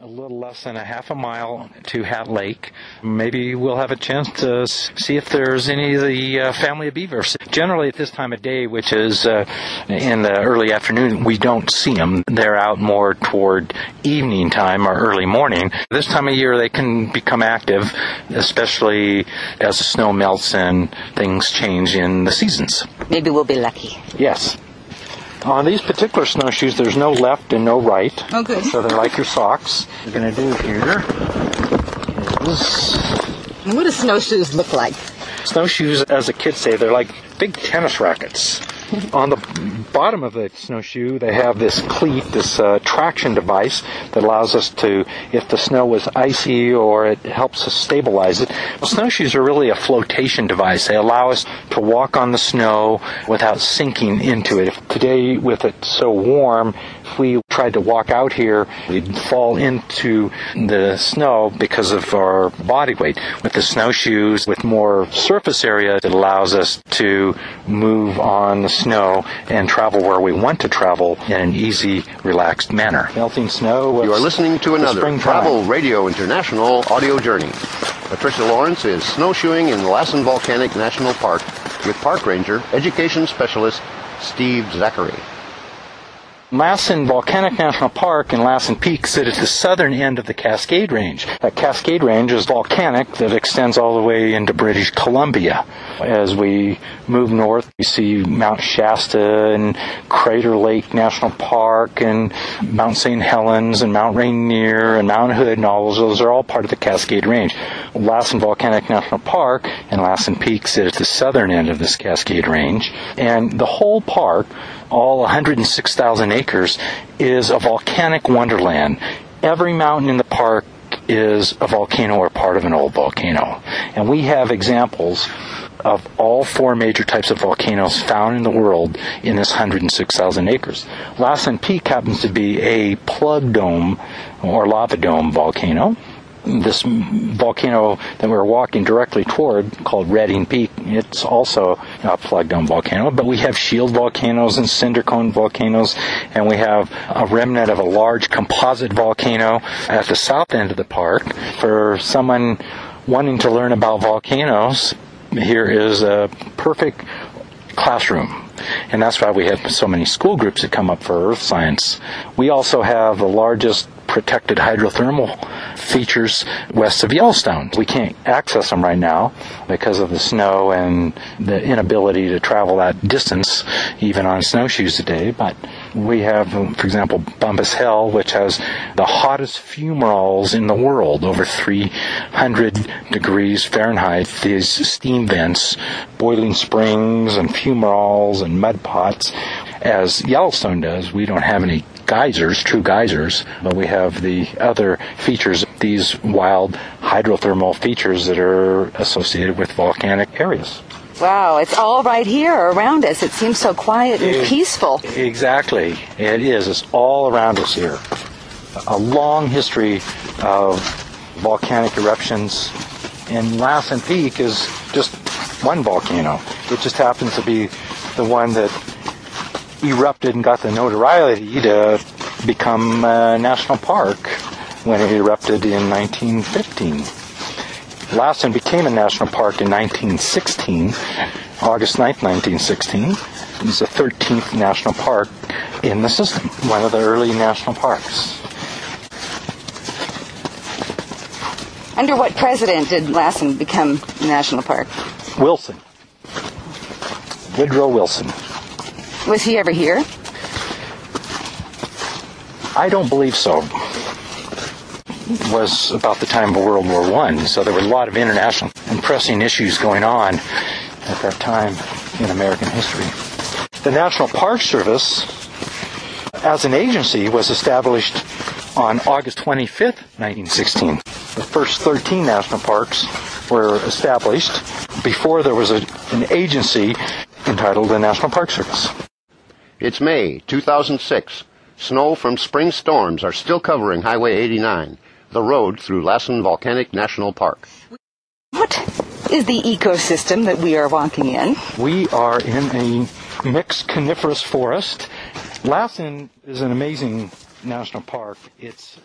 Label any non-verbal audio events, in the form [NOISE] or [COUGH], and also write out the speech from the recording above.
a little less than a half a mile to Hat Lake. Maybe we'll have a chance to see if there's any of the uh, family of beavers. Generally, at this time of day, which is uh, in the early afternoon, we don't see them. They're out more toward evening time or early morning. This time of year, they can become active, especially as the snow melts and things change in the seasons. Maybe we'll be lucky. Yes. On these particular snowshoes, there's no left and no right. Oh, good. So they're like your socks. What we're going to do here is What do snowshoes look like? snowshoes, as the kids say, they're like big tennis rackets. [LAUGHS] On the bottom of the snowshoe, they have this cleat, this uh, traction device that allows us to, if the snow was icy or it helps us stabilize it. Snowshoes are really a flotation device. They allow us to walk on the snow without sinking into it. If today, with it so warm, if we tried to walk out here, we'd fall into the snow because of our body weight. With the snowshoes, with more surface area, it allows us to move on the snow and travel where we want to travel in an easy, relaxed manner. Melting snow. You are listening to another Travel. Radio International audio journey. Patricia Lawrence is snowshoeing in Lassen Volcanic National Park with park ranger, education specialist Steve Zachary. Lassen Volcanic National Park and Lassen Peak sit at the southern end of the Cascade Range. That Cascade Range is volcanic that extends all the way into British Columbia. As we move north, we see Mount Shasta and Crater Lake National Park and Mount St. Helens and Mount Rainier and Mount Hood and all those, those are all part of the Cascade Range. Lassen Volcanic National Park and Lassen Peak sit at the southern end of this Cascade Range. And the whole park, all 106,000 acres, is a volcanic wonderland. Every mountain in the park is a volcano or part of an old volcano. And we have examples of all four major types of volcanoes found in the world in this 106,000 acres. Lassen Peak happens to be a plug dome or lava dome volcano this volcano that we're walking directly toward called Reading Peak, it's also a plug dome volcano, but we have shield volcanoes and cinder cone volcanoes, and we have a remnant of a large composite volcano at the south end of the park. For someone wanting to learn about volcanoes, here is a perfect classroom. And that's why we have so many school groups that come up for earth science. We also have the largest protected hydrothermal features west of Yellowstone. We can't access them right now because of the snow and the inability to travel that distance, even on snowshoes today. But we have, um, for example, Bumpass Hell, which has the hottest fumaroles in the world, over 300 degrees Fahrenheit. These steam vents, boiling springs, and fumaroles and mud pots. As Yellowstone does, we don't have any geysers, true geysers, but we have the other features, these wild hydrothermal features that are associated with volcanic areas. Wow, it's all right here around us. It seems so quiet and peaceful. Exactly. It is. It's all around us here. A long history of volcanic eruptions. And Lassen Peak is just one volcano. It just happens to be the one that erupted and got the notoriety to become a national park when it erupted in 1915. Lassen became a national park in 1916, August 9th, 1916. It was the 13th national park in the system, one of the early national parks. Under what president did Lassen become a national park? Wilson. Woodrow Wilson. Was he ever here? I don't believe so. Was about the time of World War One, so there were a lot of international and pressing issues going on at that time in American history. The National Park Service, as an agency, was established on August 25th, 1916. The first 13 national parks were established before there was a, an agency entitled the National Park Service. It's May 2006. Snow from spring storms are still covering Highway 89, the road through Lassen Volcanic National Park. What is the ecosystem that we are walking in? We are in a mixed coniferous forest. Lassen is an amazing national park. It's